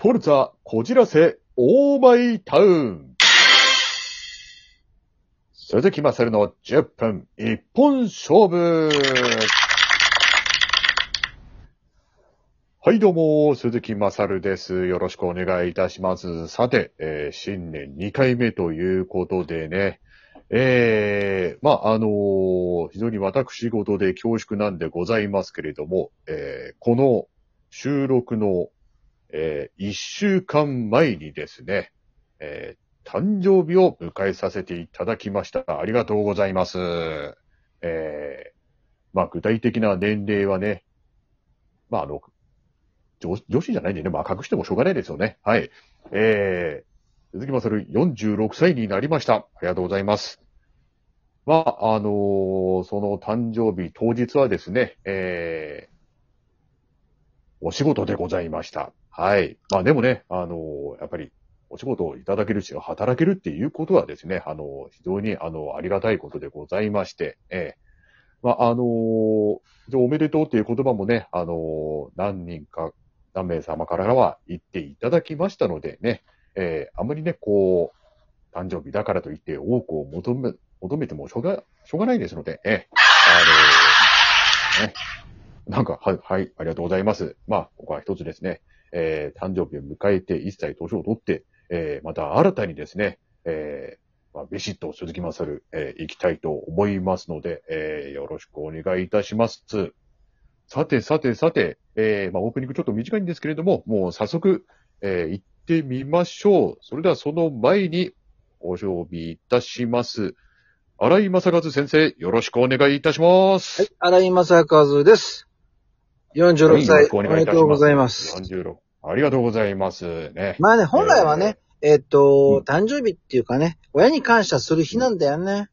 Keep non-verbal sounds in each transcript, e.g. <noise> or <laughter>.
フォルツァ、こじらせ、オーマイタウン。鈴木まさるの10分一本勝負。はい、どうも、鈴木まさるです。よろしくお願いいたします。さて、えー新年2回目ということでね、えー、まあ、あのー非常に私事で恐縮なんでございますけれども、えーこの収録の、えー、1週間前にですね、えー誕生日を迎えさせていただきました。ありがとうございます。えー、まあ、具体的な年齢はね、まあ、あの、女女子じゃないんでね、まあ、隠してもしょうがないですよね。はい。えー、鈴木まさる46歳になりました。ありがとうございます。まあ、あのーその誕生日当日はですね、えー、お仕事でございました。はい。まあでもね、あのやっぱり、お仕事をいただけるし、働けるっていうことはですね、あの、非常に、あの、ありがたいことでございまして、ええまあ、あのおめでとうっていう言葉もね、あの何人か、何名様からは言っていただきましたのでね、ええあまりね、こう、誕生日だからといって多くを求め、求めてもしょうが、しょうがないですので、ええあのね、なんか、はい、はい、ありがとうございます。まあ、ここは一つですね、えー誕生日を迎えて一歳年を取って、えーまた新たにですね、えーまあ、ビシッと鈴木まさる、えー行きたいと思いますので、えーよろしくお願いいたします。さてさてさて、えーまあ、オープニングちょっと短いんですけれども、もう早速、えー行ってみましょう。それではその前に、お呼びいたします。荒井正和先生、よろしくお願いいたします。はい、荒井正和です。46はいよろ歳お。めでとうございます。46。ありがとうございます。ね。まあね、本来はね、えっと、うん誕生日っていうかね、親に感謝する日なんだよね。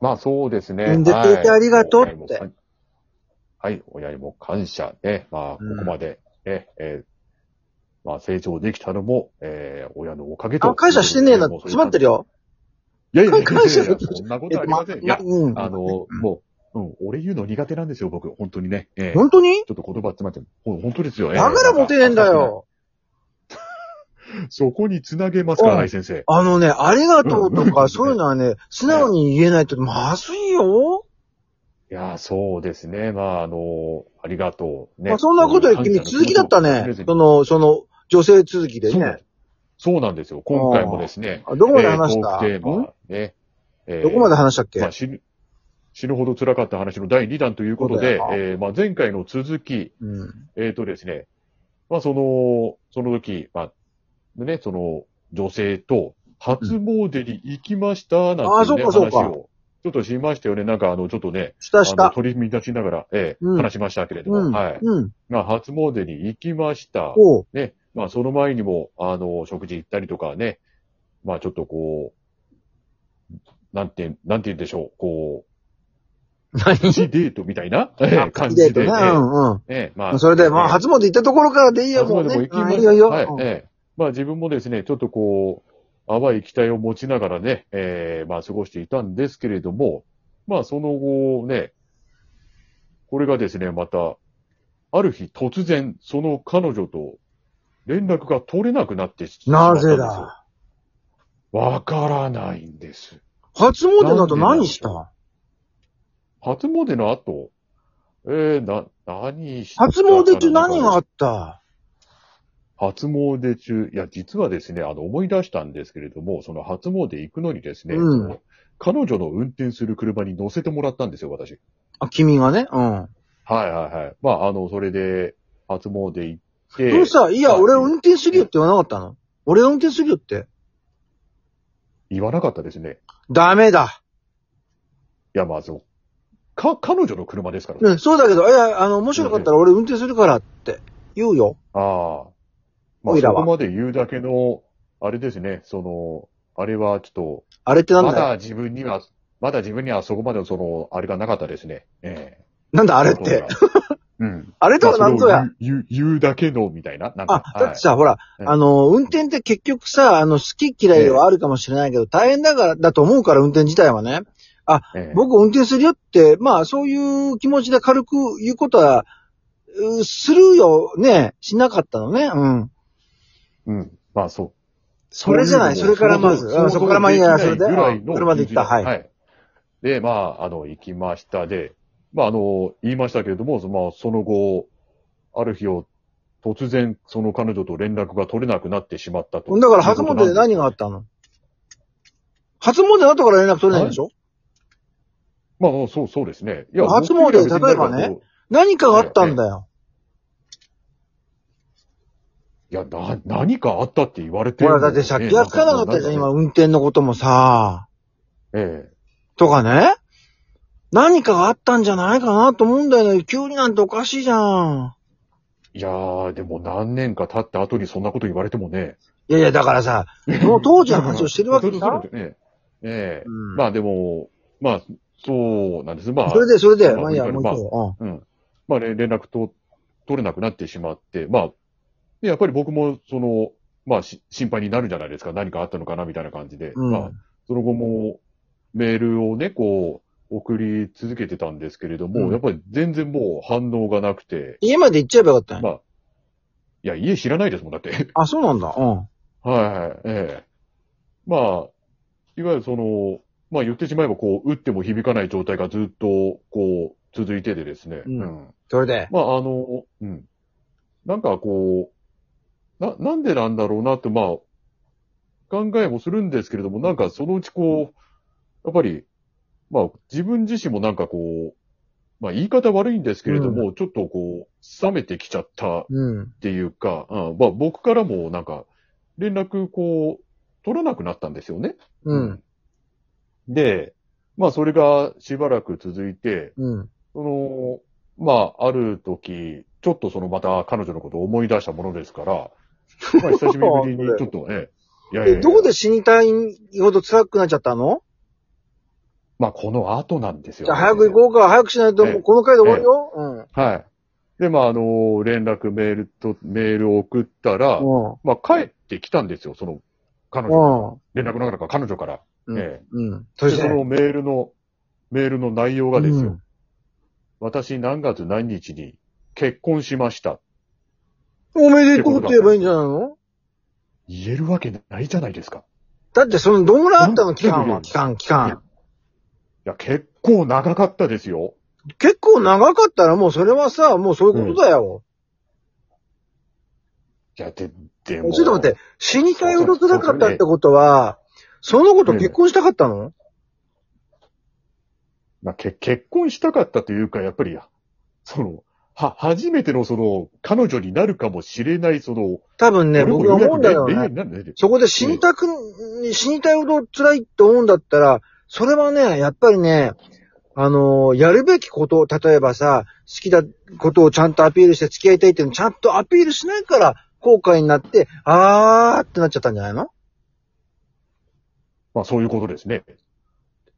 まあそうですね。産んでくれてありがとうってはい。はい、親にも感謝ね。まあ、こうんこまで、ね、えーまあ成長できたのも、えー親のおかげと。あ、感謝してねえな、詰まってるよ。いやいやいやいや感謝いやそんなことありません。いや、うん。あの、もう、うん、俺言うの苦手なんですよ、僕。本当にね。えー本当に？ちょっと言葉詰まってる。ほん本当ですよ。だからモテねえんだ。よ。えー <laughs> そこにつなげますか、先生。あのね、ありがとうとうんか、そういうのはね、素直に言えないとまずいよ。いや、そうですね。まあ、あの、ありがとう。ね。まあそんなことより君続きだったね。その、その、女性続きでね。そうなんですよ。今回もですね。あどこまで話した、えートークテーん？マ、ね。えーどこまで話したっけ、まあ、死ぬ、ほど辛かった話の第2弾ということで、えーまあ、前回の続き、うん。えっ、とですね、まあ、その、その時、まあ、でね、その、女性と初詣に行きました、なんていうね、うかそうか話を、ちょっとしましたよね。なんか、あの、ちょっとね、したした。取り乱しながら、えーうん話しましたけれども、うん。はい。うん。まあ、初詣に行きました。ね、まあ、その前にも、あの、食事行ったりとかね、まあ、ちょっとこう、なんて、なんて言うんでしょう、こ何う、プチデートみたいな？感じで、デートね。うんうん。ええまあ、それで、まあ、ええ初詣行ったところからでいいよ、初詣もうね。も行きましいいよいいよ。はい、うんええまあ、自分もですね、ちょっとこう、淡い期待を持ちながらね、ええまあ、過ごしていたんですけれども、まあ、その後ね、これがですね、また、ある日突然、その彼女と連絡が取れなくなってしまった。なぜだ？わからないんです。初詣の後何した？初詣の後、えー、な、何した初詣中何があった？初詣中、いや、実はですね、あの、思い出したんですけれども、その初詣行くのにですね、うんその彼女の運転する車に乗せてもらったんですよ、私。あ、君がね？うん。はいはいはい。まあ、あの、それで、初詣行って、でもさ、いや、あ俺運転するよって言わなかったの？俺が運転するよって？言わなかったですね。ダメだ。いや、まあ、そう。か、彼女の車ですからね。ね、そうだけど、いや、あの、面白かったら俺運転するからって言うよ。ああ。まあ、おいらはそこまで言うだけの、あれですね、その、あれはちょっと、あれってなんまだ自分には、まだ自分にはそこまでのその、あれがなかったですね。ええなんだあれって？。<laughs> うん。あれとは何ぞや？まあそれを言う、言う言うだけの、みたいな。なんか。あ、だってさ、ほら、うんあの、運転って結局さ、あの、好き嫌いはあるかもしれないけど、大変だから、だと思うから運転自体はね。はい、ええ僕運転するよって、まあ、そういう気持ちで軽く言うことは、うするよね。しなかったのね。うん。うん。まあそう。それじゃない、それからまず、そこからまあいいや、それで、できないぐらいのうんそれまで行った。はい。はい。で、まあ、あの、行きました。で、まあ、あの、言いましたけれども、そまあ、その後、ある日を、突然、その彼女と連絡が取れなくなってしまったと。だから初詣で何があったの？初詣の後から連絡取れないんでしょ？まあ、そう、そうですね。い初詣僕よりは別に例えばねなんかこう何かがあったんだよ。いや、な、何かあったって言われてほら、だってさ、気がつかなかったじゃん、今、。運転のこともさ。ええ。とかね。何かがあったんじゃないかなと思うんだよね。急になんておかしいじゃん。いやー、でも何年か経った後にそんなこと言われてもね。いやいや、だからさ、その当時の話をしてるわけさ。<laughs> そうね。ええうんまあでも、まあ、そうなんです。まあ、それで、それで、まあまあいいや、まあもう一個。うん。まあ、ね、連絡と取れなくなってしまって、まあ、でやっぱり僕も、その、まあ、し心配になるじゃないですか。何かあったのかな、みたいな感じで。うん。まあ、その後も、メールをね、こう、送り続けてたんですけれども、うんやっぱり全然もう反応がなくて、家まで行っちゃえばよかったね。まあ、いや、家知らないですもん、だって。あ、そうなんだ。うん。はい、ええ。まあ、いわゆるその、まあ言ってしまえば、こう、打っても響かない状態がずっと、こう、続いててですね。うんそれで。まあ、あの、うん。なんかこう、な、なんでなんだろうなって、まあ、考えもするんですけれども、なんかそのうちこう、やっぱり、まあ、自分自身もなんかこう、まあ言い方悪いんですけれども、ちょっとこう、冷めてきちゃったうん。っていうか、うんまあ僕からもなんか、連絡こう、取らなくなったんですよね。うん。で、まあそれがしばらく続いて、うん。その、まあある時、ちょっとそのまた彼女のことを思い出したものですから、まあ <laughs> 久しぶりにちょっとね、いやいやいえ、やどこで死にたいほど辛くなっちゃったの？まあこの後なんですよ、じゃあ早く行こうか。早くしないと、もうこの回で終わるよ。うん。はい。で、まああの、連絡メールと、メールを送ったら、うまあ帰ってきたんですよ、その、彼女。ん。連絡の中から彼女から。うん。えうん。そで、してそのメールの、メールの内容がですよ。うん私何月何日に結婚しました。おめでとうって言えばいいんじゃないの？言えるわけないじゃないですか。だってその、どんぐらいあったの？期間は。期間、期間。いや、結構長かったですよ。結構長かったらもうそれはさ、もうそういうことだよ。いや、で、でも。ちょっと待って、死にたいほど辛かったってことは、その子と結婚したかったの？まあ、け結婚したかったというか、やっぱり、その、は、初めてのその、彼女になるかもしれない、その、多分ね、僕は思うんだよね。そこで死にたく、死にたいほど辛いって思うんだったら、それはね、やっぱりね、あのーやるべきことを、例えばさ、好きだことをちゃんとアピールして付き合いたいっていうのをちゃんとアピールしないから、後悔になって、あーってなっちゃったんじゃないの？まあ、そういうことですね。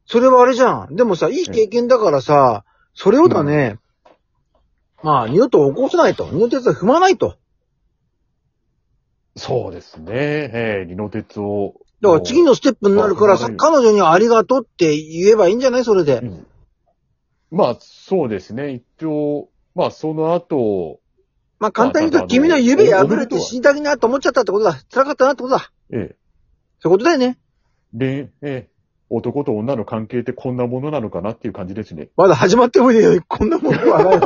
それはあれじゃん。でもさ、いい経験だからさ、それをだね、まあ、二度と起こさないと。二度と手伝踏まないと。そうですね。ええ二の鉄を。だから次のステップになるからさ、まあ彼女にはありがとうって言えばいいんじゃない？それでう。んまあ、そうですね。一応、まあ、その後、まあ簡単に言うと、まあ君の指破れて死にたくなと思っちゃったってことだ。辛かったなってことだ。ええ、そういうことだよね。で、ええ、男と女の関係ってこんなものなのかなっていう感じですね。まだ始まってもいいよ。こんなものはない。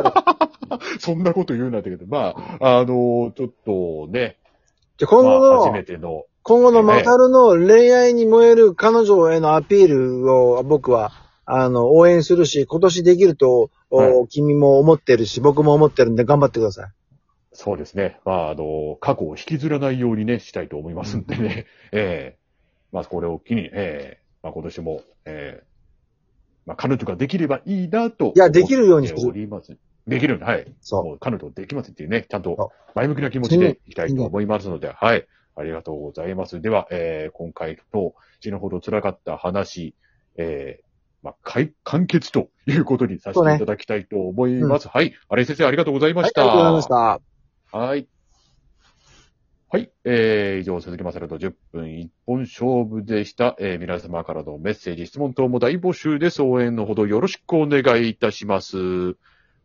<laughs> そんなこと言うんだけど、まあ、あの、ちょっとね、じゃあ今後まあ、初のめ、ての、今後のマサルの恋愛に燃える彼女へのアピールを僕は、あの、応援するし、今年できると、おは君も思ってるし、僕も思ってるんで頑張ってください。そうですね。まあ、あの、過去を引きずらないようにね、したいと思いますんでね。<laughs> ええまあ、これを機に、ええまあ、今年も、ええまあ、彼女ができればいいなと。いやできるようにする思っております。できるように、はい。そう。もう彼女できますっていうね、ちゃんそと前向きな気持ちでいきたいと思いますので、はい。ありがとうございます。では、えー、今回の死ぬほど辛かった話、えー、まあ、解完結ということにさせていただきたいと思います。はい。荒井先生、ありがとうございまはい、あした。りがとうございました。はい。はい。えー、以上、鈴木まさると10分一本勝負でした。えー、皆様からのメッセージ、質問等も大募集です。応援のほどよろしくお願いいたします。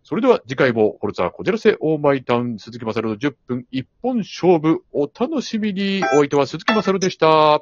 それでは次回も、ホルツァーこじらせオーマイタウン、鈴木まさるの10分一本勝負、お楽しみに。お相手は鈴木まさるでした。